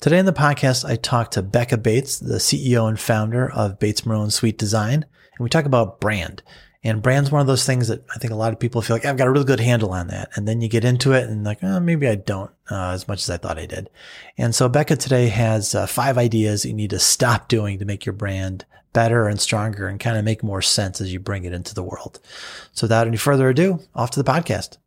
Today on the podcast, I talked to Becca Bates, the CEO and founder of Bates Marone Suite Design, and we talk about brand. And brand's one of those things that I think a lot of people feel like I've got a really good handle on that. And then you get into it and like, oh, maybe I don't uh, as much as I thought I did. And so Becca today has uh, five ideas you need to stop doing to make your brand better and stronger and kind of make more sense as you bring it into the world. So without any further ado, off to the podcast.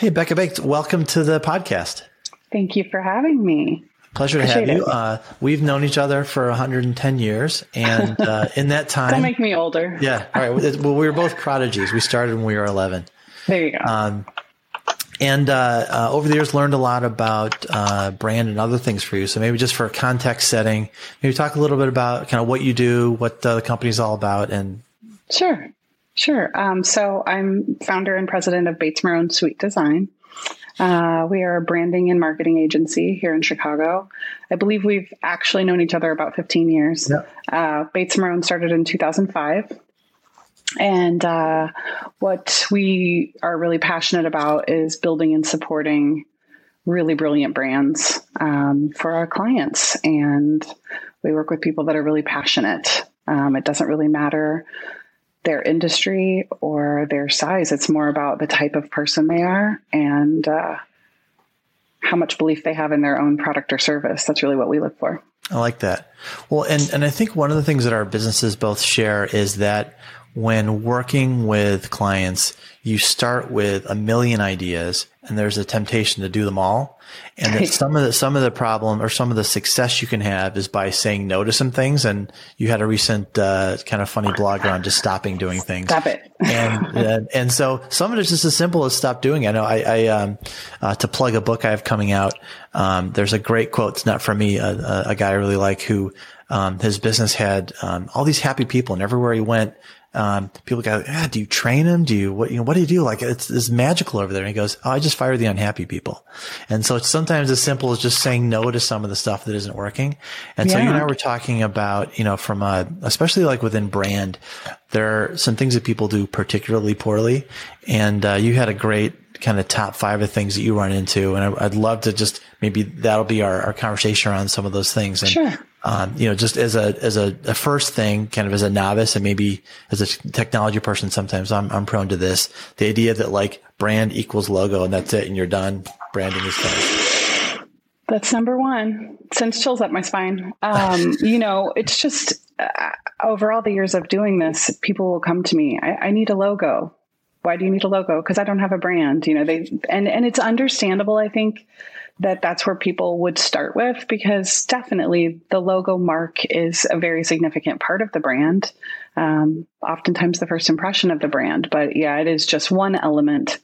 Hey, Becca Bates, welcome to the podcast. Thank you for having me. Pleasure to Appreciate have you. Uh, we've known each other for 110 years, and uh, in that time, don't make me older. Yeah, all right. Well, we were both prodigies. We started when we were 11. There you go. Um, and uh, uh over the years, learned a lot about uh, brand and other things for you. So maybe just for context setting, maybe talk a little bit about kind of what you do, what the company's all about, and sure. Sure. Um, so I'm founder and president of Bates Marone Suite Design. Uh, we are a branding and marketing agency here in Chicago. I believe we've actually known each other about 15 years. Yep. Uh, Bates Marone started in 2005. And uh, what we are really passionate about is building and supporting really brilliant brands um, for our clients. And we work with people that are really passionate. Um, it doesn't really matter their industry or their size. It's more about the type of person they are and uh, how much belief they have in their own product or service. That's really what we look for. I like that. Well, and, and I think one of the things that our businesses both share is that when working with clients, you start with a million ideas and there's a temptation to do them all. And that some of the, some of the problem or some of the success you can have is by saying no to some things. And you had a recent, uh, kind of funny blog on just stopping doing things. Stop it. and, and, and, so some of it is just as simple as stop doing it. I know I, I um, uh, to plug a book I have coming out. Um, there's a great quote. It's not from me, a, a, a guy I really like who, um, his business had, um, all these happy people and everywhere he went, um, people go, ah, do you train them? Do you, what, you know, what do you do? Like it's, it's magical over there. And he goes, oh, I just fire the unhappy people. And so it's sometimes as simple as just saying no to some of the stuff that isn't working. And yeah. so you and I were talking about, you know, from a, especially like within brand, there are some things that people do particularly poorly. And, uh, you had a great kind of top five of things that you run into. And I, would love to just maybe that'll be our, our conversation around some of those things. And, sure. Um, you know, just as a, as a, a, first thing, kind of as a novice and maybe as a technology person, sometimes I'm, I'm prone to this. The idea that like brand equals logo and that's it and you're done. Branding is done. That's number one. Sends chills up my spine. Um, you know, it's just uh, over all the years of doing this, people will come to me. I, I need a logo why do you need a logo? Because I don't have a brand. You know, they and and it's understandable. I think that that's where people would start with because definitely the logo mark is a very significant part of the brand. Um, oftentimes the first impression of the brand, but yeah, it is just one element.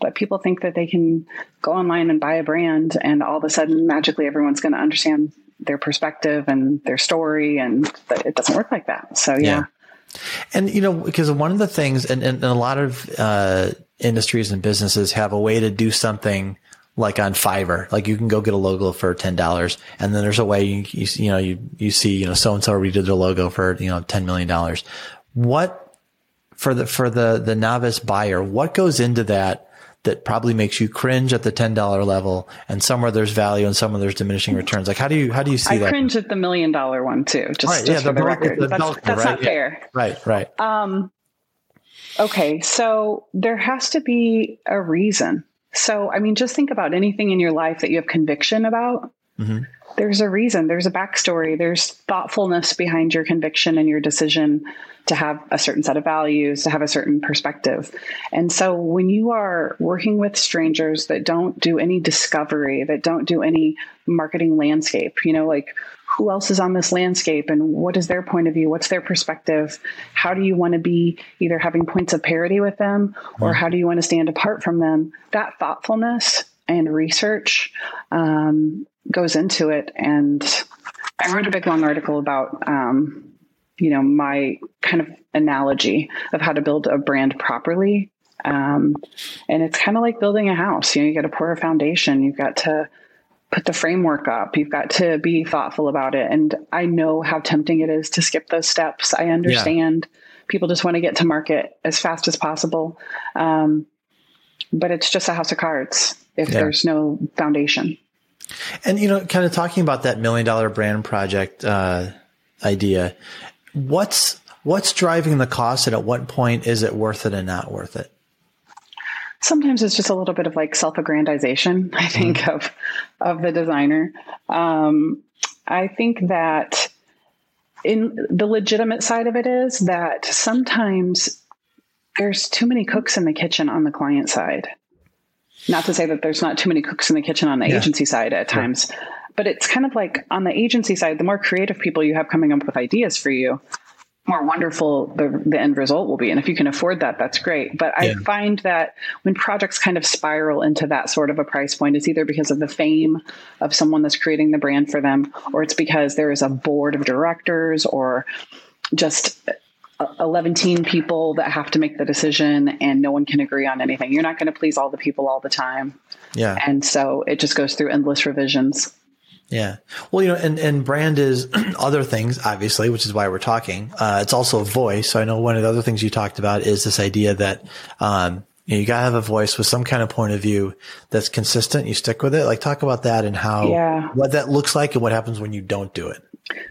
But people think that they can go online and buy a brand, and all of a sudden, magically, everyone's going to understand their perspective and their story, and it doesn't work like that. So yeah. yeah. And you know, because one of the things, and, and, and a lot of uh, industries and businesses have a way to do something like on Fiverr, like you can go get a logo for ten dollars, and then there's a way you, you you know you you see you know so and so redid their logo for you know ten million dollars. What for the for the the novice buyer? What goes into that that probably makes you cringe at the ten dollar level, and somewhere there's value and somewhere there's diminishing returns. Like how do you how do you see I that? I cringe at the million dollar one too. Just, right, just yeah, for the, the record, the that's, that's right? not fair. Yeah. Right, right. Um, okay, so there has to be a reason. So I mean, just think about anything in your life that you have conviction about. Mm-hmm there's a reason, there's a backstory, there's thoughtfulness behind your conviction and your decision to have a certain set of values, to have a certain perspective. And so when you are working with strangers that don't do any discovery, that don't do any marketing landscape, you know, like who else is on this landscape and what is their point of view? What's their perspective? How do you want to be either having points of parity with them or how do you want to stand apart from them? That thoughtfulness and research um, goes into it. And I wrote a big long article about, um, you know, my kind of analogy of how to build a brand properly. Um, and it's kind of like building a house. You know, you got to pour a foundation. You've got to put the framework up. You've got to be thoughtful about it. And I know how tempting it is to skip those steps. I understand. Yeah People just want to get to market as fast as possible. Um, but it's just a house of cards if yeah. there's no foundation. And, you know, kind of talking about that million dollar brand project uh, idea, what's what's driving the cost and at what point is it worth it and not worth it? sometimes it's just a little bit of like self-aggrandization i think mm-hmm. of of the designer um, i think that in the legitimate side of it is that sometimes there's too many cooks in the kitchen on the client side not to say that there's not too many cooks in the kitchen on the yeah. agency side at times but it's kind of like on the agency side the more creative people you have coming up with ideas for you more wonderful the, the end result will be. And if you can afford that, that's great. But yeah. I find that when projects kind of spiral into that sort of a price point, it's either because of the fame of someone that's creating the brand for them, or it's because there is a board of directors or just 11 people that have to make the decision and no one can agree on anything. You're not going to please all the people all the time. Yeah. And so it just goes through endless revisions. Yeah. Well, you know, and, and brand is other things, obviously, which is why we're talking. Uh, it's also a voice. So I know one of the other things you talked about is this idea that, um, you, know, you gotta have a voice with some kind of point of view that's consistent. You stick with it. Like talk about that and how, yeah. what that looks like and what happens when you don't do it.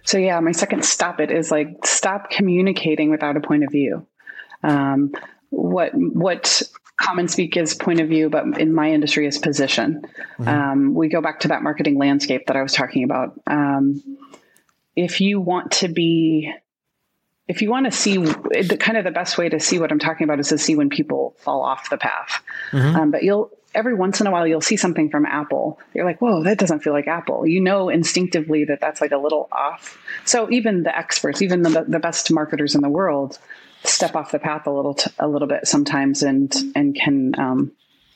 So yeah, my second stop it is like stop communicating without a point of view. Um, what, what common speak is point of view, but in my industry is position. Mm-hmm. Um, we go back to that marketing landscape that I was talking about. Um, if you want to be, if you want to see the kind of the best way to see what I'm talking about is to see when people fall off the path. Mm-hmm. Um, but you'll every once in a while you'll see something from Apple. You're like, whoa, that doesn't feel like Apple. You know instinctively that that's like a little off. So even the experts, even the, the best marketers in the world, step off the path a little t- a little bit sometimes and and can um,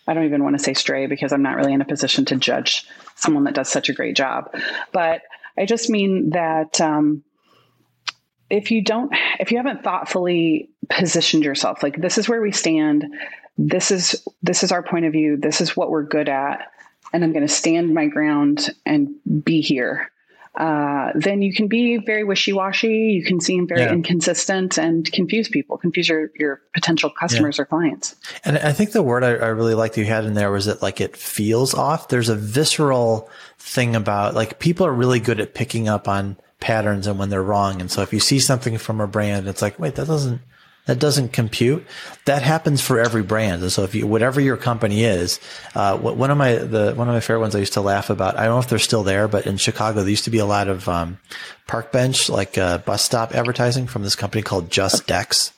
I don't even want to say stray because I'm not really in a position to judge someone that does such a great job. But I just mean that um, if you don't, if you haven't thoughtfully positioned yourself, like this is where we stand, this is this is our point of view, this is what we're good at, and I'm going to stand my ground and be here uh, then you can be very wishy-washy. You can seem very yeah. inconsistent and confuse people, confuse your, your potential customers yeah. or clients. And I think the word I, I, really liked you had in there was that like it feels off. There's a visceral thing about like people are really good at picking up on patterns and when they're wrong. And so if you see something from a brand, it's like, wait, that doesn't that doesn't compute. That happens for every brand. And so if you, whatever your company is, uh, one of my, the, one of my favorite ones I used to laugh about, I don't know if they're still there, but in Chicago, there used to be a lot of, um, park bench, like, uh, bus stop advertising from this company called Just Decks.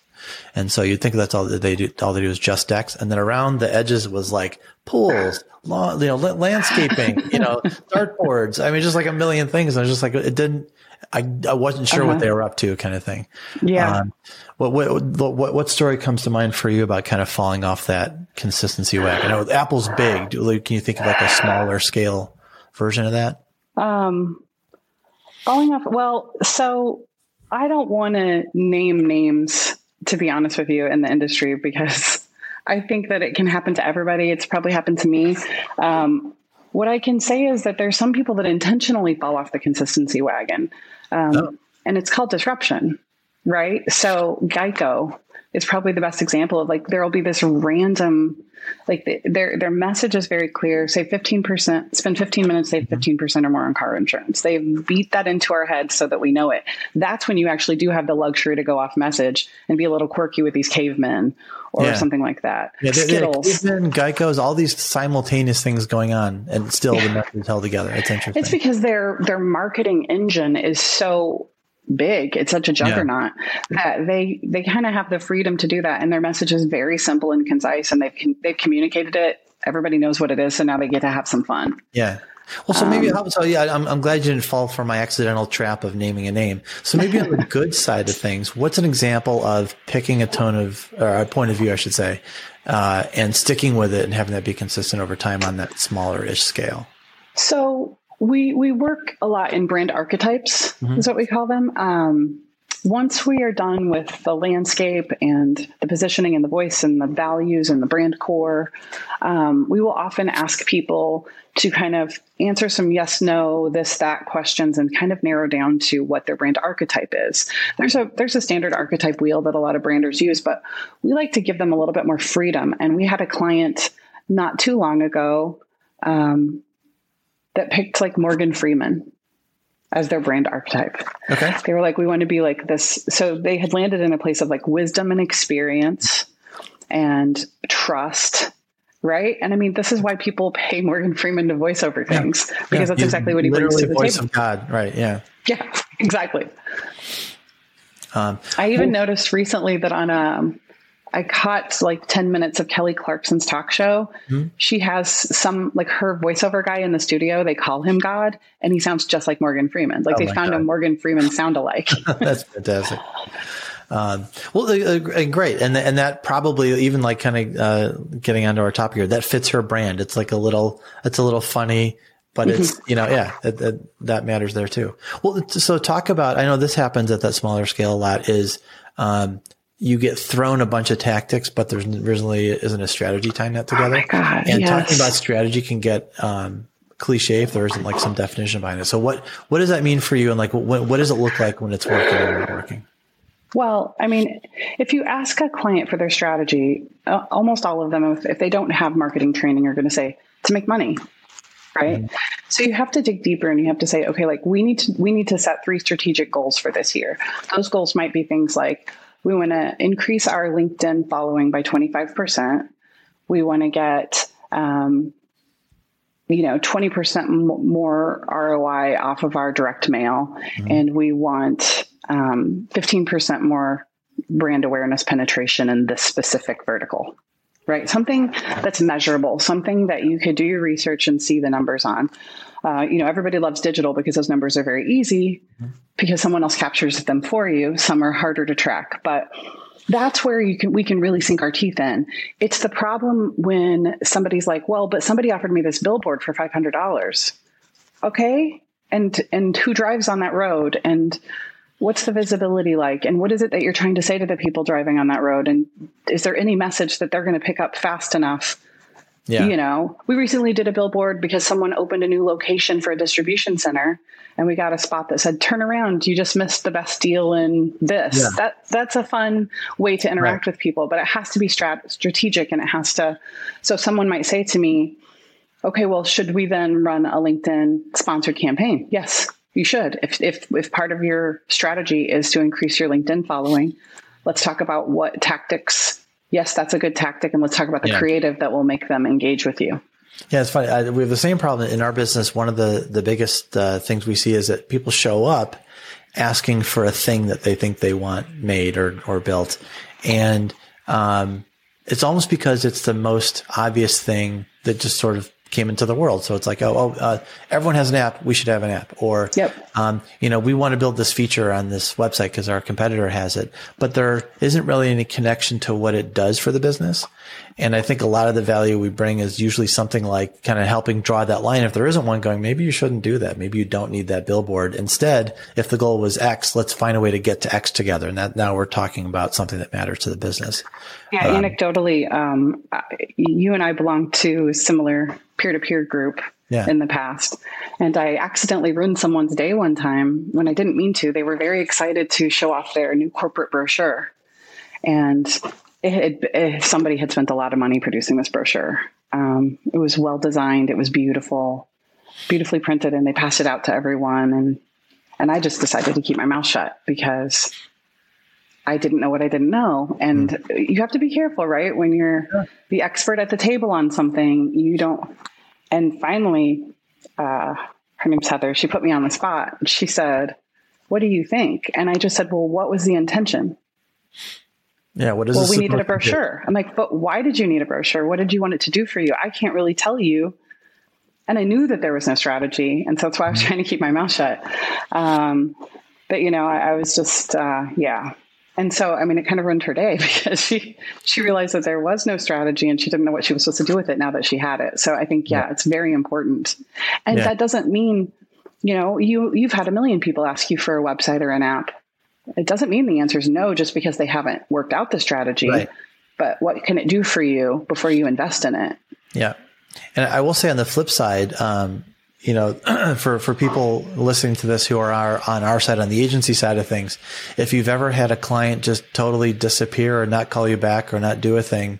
And so you'd think that's all that they do. All they do is just decks. And then around the edges was like pools, lawn, you know, landscaping, you know, dartboards. I mean, just like a million things. I was just like, it didn't, I, I wasn't sure uh-huh. what they were up to kind of thing. Yeah. Um, what, what, what, what story comes to mind for you about kind of falling off that consistency wagon? I know Apple's big. Do, Can you think of like a smaller scale version of that? Um, falling off. Well, so I don't want to name names to be honest with you in the industry because I think that it can happen to everybody. It's probably happened to me. Um, what I can say is that there's some people that intentionally fall off the consistency wagon, um, oh. and it's called disruption, right? So Geico is probably the best example of like there will be this random like the, their their message is very clear save 15% spend 15 minutes save 15% mm-hmm. or more on car insurance they beat that into our heads so that we know it that's when you actually do have the luxury to go off message and be a little quirky with these cavemen or yeah. something like that yeah, Skittles. Cavemen, Geico's all these simultaneous things going on and still the message is held together it's interesting it's because their their marketing engine is so big. It's such a juggernaut yeah. that they they kind of have the freedom to do that, and their message is very simple and concise, and they've they've communicated it. Everybody knows what it is, so now they get to have some fun. Yeah. Well, so maybe um, so yeah, I'm I'm glad you didn't fall for my accidental trap of naming a name. So maybe on the good side of things, what's an example of picking a tone of or a point of view, I should say, uh, and sticking with it and having that be consistent over time on that smaller ish scale? So we we work a lot in brand archetypes, mm-hmm. is what we call them. Um, once we are done with the landscape and the positioning and the voice and the values and the brand core, um, we will often ask people to kind of answer some yes, no, this, that questions and kind of narrow down to what their brand archetype is. There's a there's a standard archetype wheel that a lot of branders use, but we like to give them a little bit more freedom. And we had a client not too long ago um, that picked like Morgan Freeman as their brand archetype. Okay. They were like, we want to be like this. So they had landed in a place of like wisdom and experience and trust. Right. And I mean, this is why people pay Morgan Freeman to voice over things yeah. because yeah. that's exactly what he brings to the voice table. Of God. Right. Yeah. Yeah, exactly. Um, I even well, noticed recently that on a, um, I caught like 10 minutes of Kelly Clarkson's talk show. Mm-hmm. She has some, like her voiceover guy in the studio, they call him God, and he sounds just like Morgan Freeman. Like oh they found God. a Morgan Freeman sound alike. That's fantastic. Um, well, uh, uh, great, and and that probably even like kind of uh, getting onto our topic here, that fits her brand. It's like a little, it's a little funny, but it's mm-hmm. you know, yeah, it, it, that matters there too. Well, so talk about. I know this happens at that smaller scale a lot. Is um, you get thrown a bunch of tactics, but there's really isn't a strategy tying that together. Oh God, and yes. talking about strategy can get um, cliche if there isn't like some definition behind it. So what what does that mean for you? And like what what does it look like when it's working and not working? Well, I mean, if you ask a client for their strategy, uh, almost all of them, if, if, they don't have marketing training, are going to say to make money, right? Mm-hmm. So you have to dig deeper and you have to say, okay, like we need to we need to set three strategic goals for this year. Those goals might be things like we want to increase our LinkedIn following by 25%. We want to get, um, you know, 20% m- more ROI off of our direct mail. Mm-hmm. And we want um, 15% more brand awareness penetration in this specific vertical right? Something that's measurable, something that you could do your research and see the numbers on. Uh, you know, everybody loves digital because those numbers are very easy because someone else captures them for you. Some are harder to track, but that's where you can we can really sink our teeth in. It's the problem when somebody's like, "Well, but somebody offered me this billboard for five hundred dollars." Okay, and and who drives on that road and what's the visibility like and what is it that you're trying to say to the people driving on that road and is there any message that they're going to pick up fast enough yeah. you know we recently did a billboard because someone opened a new location for a distribution center and we got a spot that said turn around you just missed the best deal in this yeah. that that's a fun way to interact right. with people but it has to be strat- strategic and it has to so someone might say to me okay well should we then run a linkedin sponsored campaign yes you should. If, if, if part of your strategy is to increase your LinkedIn following, let's talk about what tactics. Yes, that's a good tactic. And let's talk about the yeah. creative that will make them engage with you. Yeah, it's funny. I, we have the same problem in our business. One of the, the biggest uh, things we see is that people show up asking for a thing that they think they want made or, or built. And, um, it's almost because it's the most obvious thing that just sort of came into the world. So it's like, oh, oh uh, everyone has an app. We should have an app. Or, yep. um, you know, we want to build this feature on this website because our competitor has it, but there isn't really any connection to what it does for the business. And I think a lot of the value we bring is usually something like kind of helping draw that line. If there isn't one going, maybe you shouldn't do that. Maybe you don't need that billboard. Instead, if the goal was X, let's find a way to get to X together. And that now we're talking about something that matters to the business. Yeah. Um, anecdotally, um, you and I belong to a similar peer to peer group yeah. in the past. And I accidentally ruined someone's day one time when I didn't mean to. They were very excited to show off their new corporate brochure. And it it, somebody had spent a lot of money producing this brochure. Um, it was well designed. It was beautiful, beautifully printed, and they passed it out to everyone. And and I just decided to keep my mouth shut because I didn't know what I didn't know. And mm. you have to be careful, right? When you're yeah. the expert at the table on something, you don't. And finally, uh, her name's Heather. She put me on the spot. She said, "What do you think?" And I just said, "Well, what was the intention?" Yeah, what is it? Well, we needed a brochure. I'm like, but why did you need a brochure? What did you want it to do for you? I can't really tell you. And I knew that there was no strategy. And so that's why I was mm-hmm. trying to keep my mouth shut. Um, but, you know, I, I was just, uh, yeah. And so, I mean, it kind of ruined her day because she, she realized that there was no strategy and she didn't know what she was supposed to do with it now that she had it. So I think, yeah, yeah. it's very important. And yeah. that doesn't mean, you know, you, you've had a million people ask you for a website or an app It doesn't mean the answer is no just because they haven't worked out the strategy. Right. But what can it do for you before you invest in it? Yeah. And I will say on the flip side, um, you know, for, for people listening to this who are our, on our side, on the agency side of things, if you've ever had a client just totally disappear or not call you back or not do a thing,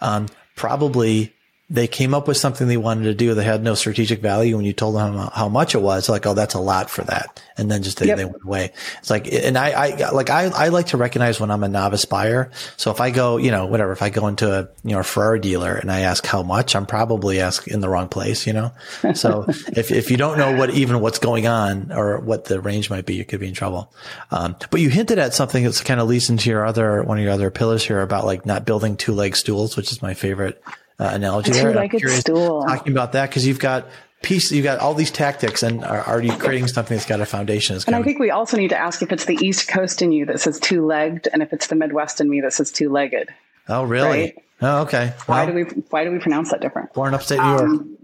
um, probably they came up with something they wanted to do that had no strategic value. When you told them how, how much it was, like, oh, that's a lot for that. And then just they, yep. they went away. It's like, and I, I, like, I, I like to recognize when I'm a novice buyer. So if I go, you know, whatever, if I go into a, you know, a Ferrari dealer and I ask how much, I'm probably asking in the wrong place, you know? So if, if you don't know what, even what's going on or what the range might be, you could be in trouble. Um, but you hinted at something that's kind of leads into your other, one of your other pillars here about like not building two leg stools, which is my favorite uh, analogy there. Like I'm curious stool. talking about that because you've got piece, you've got all these tactics, and are, you creating something that's got a foundation? And I think we also need to ask if it's the East Coast in you that says two legged, and if it's the Midwest in me that says two legged. Oh, really? Right? Oh, okay. Well, why do we Why do we pronounce that different? Born upstate New York. Um,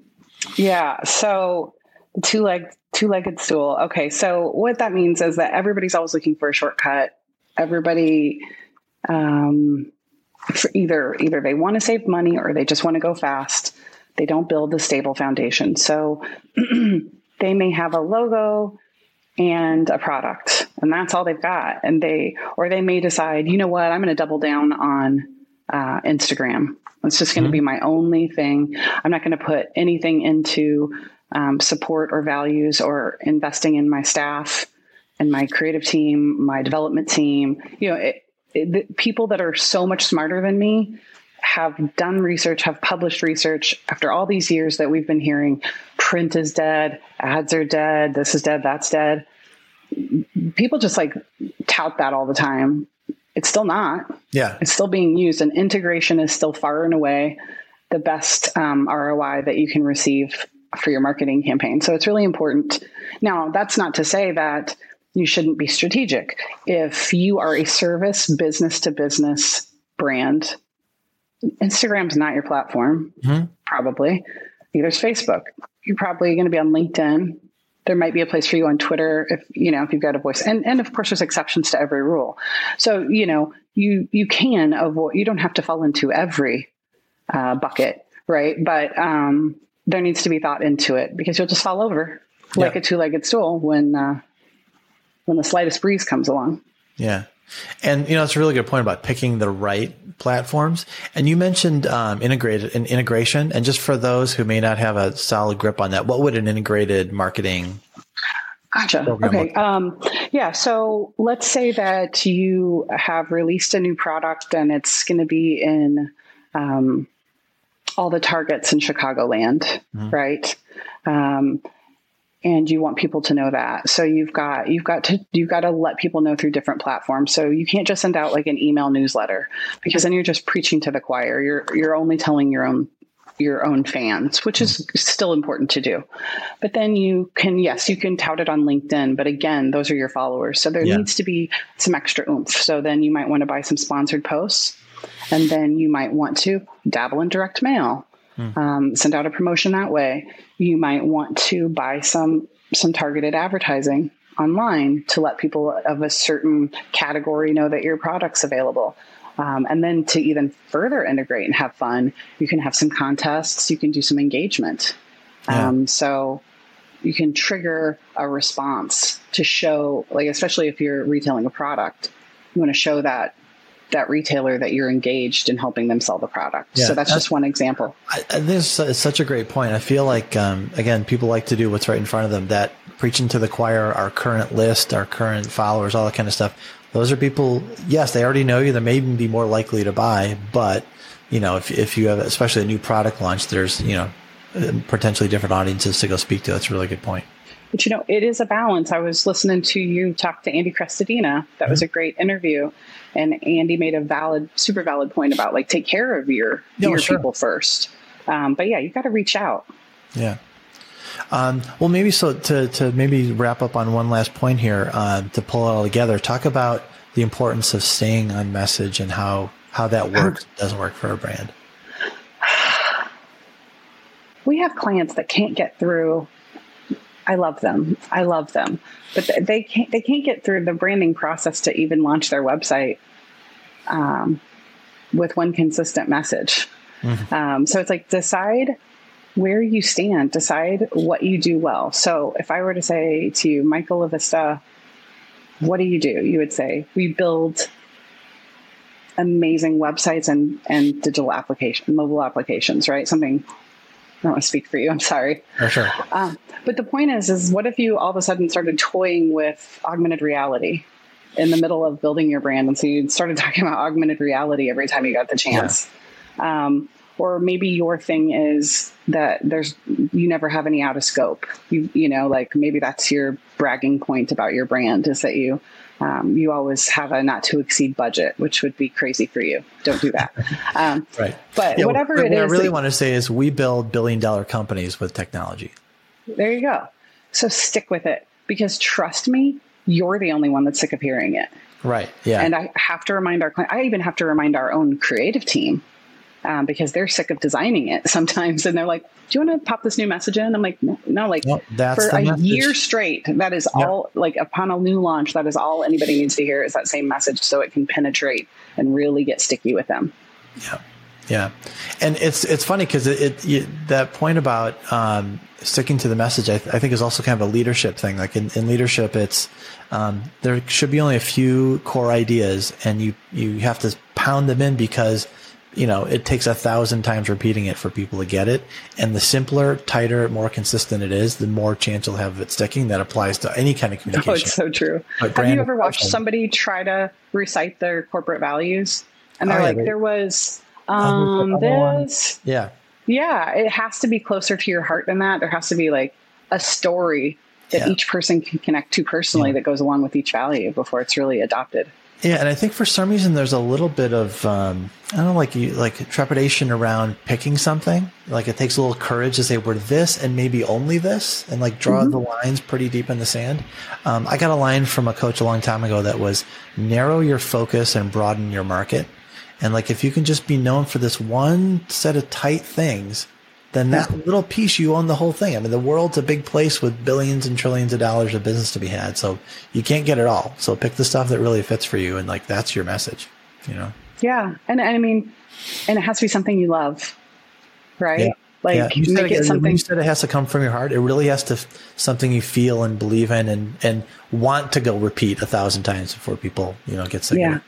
yeah. So two legged two legged stool. Okay. So what that means is that everybody's always looking for a shortcut. Everybody. Um, for either either they want to save money or they just want to go fast. They don't build the stable foundation. So they may have a logo and a product and that's all they've got and they or they may decide you know what i'm going to double down on uh, instagram it's just going to mm-hmm. be my only thing i'm not going to put anything into um, support or values or investing in my staff and my creative team my development team you know it, the people that are so much smarter than me have done research, have published research after all these years that we've been hearing print is dead, ads are dead, this is dead, that's dead. People just like tout that all the time. It's still not. Yeah. It's still being used, and integration is still far and away the best um, ROI that you can receive for your marketing campaign. So it's really important. Now, that's not to say that you shouldn't be strategic. If you are a service business to business brand, Instagram's not your platform, mm-hmm. probably. Neither's Facebook. You're probably going to be on LinkedIn. There might be a place for you on Twitter if you know if you've got a voice, and and of course there's exceptions to every rule. So you know you you can avoid. You don't have to fall into every uh, bucket, right? But um, there needs to be thought into it because you'll just fall over like a two-legged stool when uh, when the slightest breeze comes along. Yeah. And you know, it's a really good point about picking the right platforms. And you mentioned um, integrated and integration. And just for those who may not have a solid grip on that, what would an integrated marketing Gotcha. Okay. Um, yeah. So let's say that you have released a new product and it's going to be in um, all the targets in Chicagoland, mm-hmm. right? And you want people to know that. So you've got you've got to you've got to let people know through different platforms. So you can't just send out like an email newsletter because then you're just preaching to the choir. You're you're only telling your own your own fans which is still important to do. But then you can yes you can tout it on linkedin but again those are your followers. So there yeah. needs to be some extra oomph. So then you might want to buy some sponsored posts and then you might want to dabble in direct mail Hmm. um, send out a promotion that way. You might want to buy some some targeted advertising online to let people of a certain category know that your product's available. Um, and then to even further integrate and have fun, you can have some contests, you can do some engagement. Yeah. Um, so you can trigger a response to show, like, especially if you're retailing a product, you want to show that that retailer that you're engaged in helping them sell the product. Yeah, so that's, that's, just one example. I, this is such a great point. I feel like, um, again, people like to do what's right in front of them. That preaching to the choir, our current list, our current followers, all that kind of stuff. Those are people, yes, they already know you. They may even be more likely to buy, but you know, if, if you have, especially a new product launch, there's, you know, potentially different audiences to go speak to. That's a really good point. But you know, it is a balance. I was listening to you talk to Andy Crestodina. That mm-hmm. was a great interview. And Andy made a valid, super valid point about like take care of your your sure. people first. Um, but yeah, you got to reach out. Yeah. Um, well, maybe so to, to maybe wrap up on one last point here uh, to pull it all together. Talk about the importance of staying on message and how how that works doesn't work for a brand. We have clients that can't get through I love them. I love them, but they can't they can't get through the branding process to even launch their website um, with one consistent message. Mm-hmm. Um, so it's like decide where you stand, decide what you do well. So if I were to say to you, Michael LaVista, what do you do? You would say, we build amazing websites and, and digital application, mobile applications, right? Something I don't want to speak for you. I'm sorry. For sure. Um, but the point is, is what if you all of a sudden started toying with augmented reality in the middle of building your brand, and so you started talking about augmented reality every time you got the chance. Yeah. Um, or maybe your thing is that there's you never have any out of scope. You you know, like maybe that's your bragging point about your brand is that you um, you always have a not to exceed budget, which would be crazy for you. Don't do that. Um, right. But yeah, whatever what, it what is, I really that, want to say is we build billion dollar companies with technology. There you go. So stick with it because trust me, you're the only one that's sick of hearing it. Right. Yeah. And I have to remind our client, I even have to remind our own creative team um, because they're sick of designing it sometimes. And they're like, do you want to pop this new message in? I'm like, no, no like that's for a message. year straight, that is yep. all like upon a new launch, that is all anybody needs to hear is that same message so it can penetrate and really get sticky with them. Yeah. Yeah. And it's, it's funny because it, it you, that point about, um, sticking to the message, I, th- I, think is also kind of a leadership thing. Like in, in leadership, it's, um, there should be only a few core ideas and you, you have to pound them in because you know, it takes a thousand times repeating it for people to get it. And the simpler, tighter, more consistent it is, the more chance you'll have of it sticking. That applies to any kind of communication. Oh, it's so true. Like have you ever watched somebody try to recite their corporate values? And they're oh, like, there was um, this. Yeah. Yeah. It has to be closer to your heart than that. There has to be like a story that yeah. each person can connect to personally yeah. that goes along with each value before it's really adopted. Yeah, and I think for some reason there's a little bit of um, I don't know, like you like trepidation around picking something. Like it takes a little courage to say we're this and maybe only this, and like draw mm-hmm. the lines pretty deep in the sand. Um, I got a line from a coach a long time ago that was narrow your focus and broaden your market. And like if you can just be known for this one set of tight things, then that little piece, you own the whole thing. I mean, the world's a big place with billions and trillions of dollars of business to be had. So you can't get it all. So pick the stuff that really fits for you. And like, that's your message, you know? Yeah. And I mean, and it has to be something you love, right? Yeah. Like yeah. you make it, it something. You said it has to come from your heart. It really has to something you feel and believe in and, and want to go repeat a thousand times before people, you know, get sick yeah.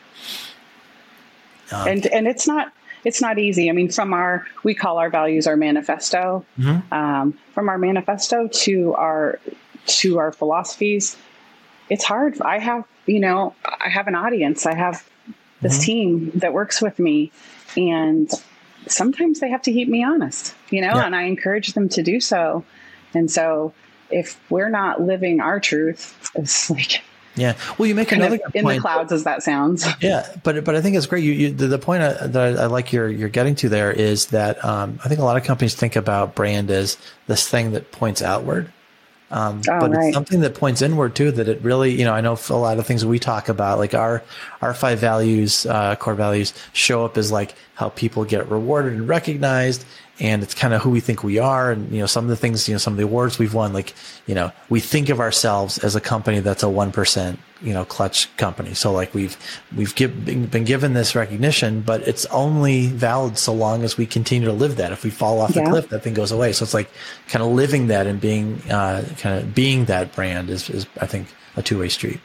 Um, and, and it's not, it's not easy. I mean, from our we call our values our manifesto. Mm-hmm. Um, from our manifesto to our to our philosophies, it's hard. I have you know I have an audience. I have this mm-hmm. team that works with me, and sometimes they have to keep me honest. You know, yeah. and I encourage them to do so. And so, if we're not living our truth, it's like yeah. Well, you make another in point. the clouds as that sounds. Yeah, but but I think it's great. You, you the, the, point I, that I, like you're you're getting to there is that um, I think a lot of companies think about brand as this thing that points outward. Um, oh, but right. it's something that points inward too. That it really, you know, I know a lot of things we talk about, like our our five values, uh, core values, show up as like how people get rewarded and recognized, and it's kind of who we think we are. And, you know, some of the things, you know, some of the awards we've won, like, you know, we think of ourselves as a company that's a 1%, you know, clutch company. So like we've, we've give, been given this recognition, but it's only valid so long as we continue to live that. If we fall off yeah. the cliff, that thing goes away. So it's like kind of living that and being, uh, kind of being that brand is, is, I think, a two way street.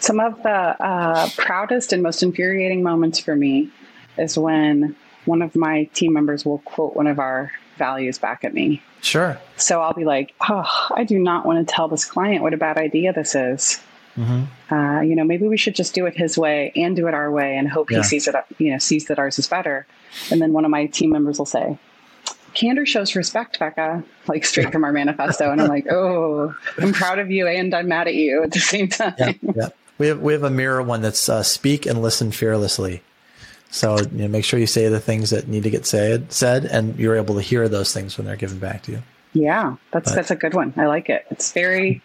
Some of the uh, proudest and most infuriating moments for me is when one of my team members will quote one of our values back at me. Sure. So I'll be like, oh, I do not want to tell this client what a bad idea this is. Mm-hmm. Uh, you know, maybe we should just do it his way and do it our way and hope yeah. he sees it, you know, sees that ours is better. And then one of my team members will say, candor shows respect, Becca, like straight from our manifesto. And I'm like, oh, I'm proud of you and I'm mad at you at the same time. Yeah, yeah. We have, we have a mirror one that's uh, speak and listen fearlessly. So you know, make sure you say the things that need to get said, said, and you're able to hear those things when they're given back to you. Yeah, that's but, that's a good one. I like it. It's very.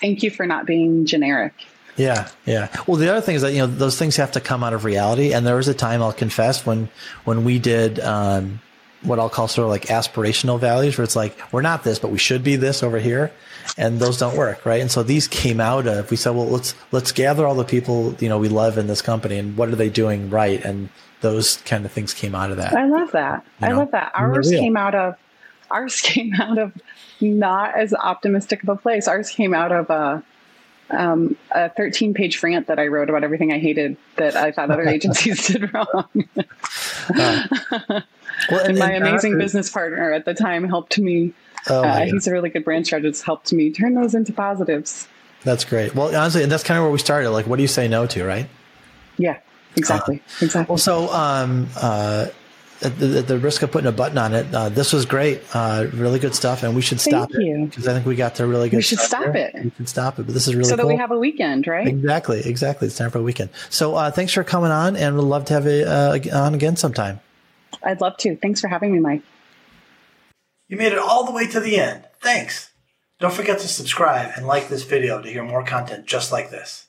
Thank you for not being generic. Yeah, yeah. Well, the other thing is that you know those things have to come out of reality, and there was a time I'll confess when when we did um, what I'll call sort of like aspirational values where it's like, we're not this, but we should be this over here. And those don't work. Right. And so these came out of, we said, well, let's, let's gather all the people, you know, we love in this company and what are they doing right? And those kind of things came out of that. I love that. You know? I love that. Ours came out of, ours came out of not as optimistic of a place. Ours came out of a, um, a 13 page rant that I wrote about everything I hated that I thought other agencies did wrong. uh, well, and, my and amazing business partner at the time helped me. Oh uh, he's a really good brand strategist. Helped me turn those into positives. That's great. Well, honestly, and that's kind of where we started. Like, what do you say no to, right? Yeah, exactly. Uh, exactly. Well, so um, uh, at the, at the, risk of putting a button on it, uh, this was great. Uh, really good stuff, and we should stop Thank it because I think we got to really good. We should stop there. it. We can stop it, but this is really so that cool. we have a weekend, right? Exactly, exactly. It's time for a weekend. So uh, thanks for coming on, and we'd love to have you uh, on again sometime. I'd love to. Thanks for having me, Mike. You made it all the way to the end. Thanks. Don't forget to subscribe and like this video to hear more content just like this.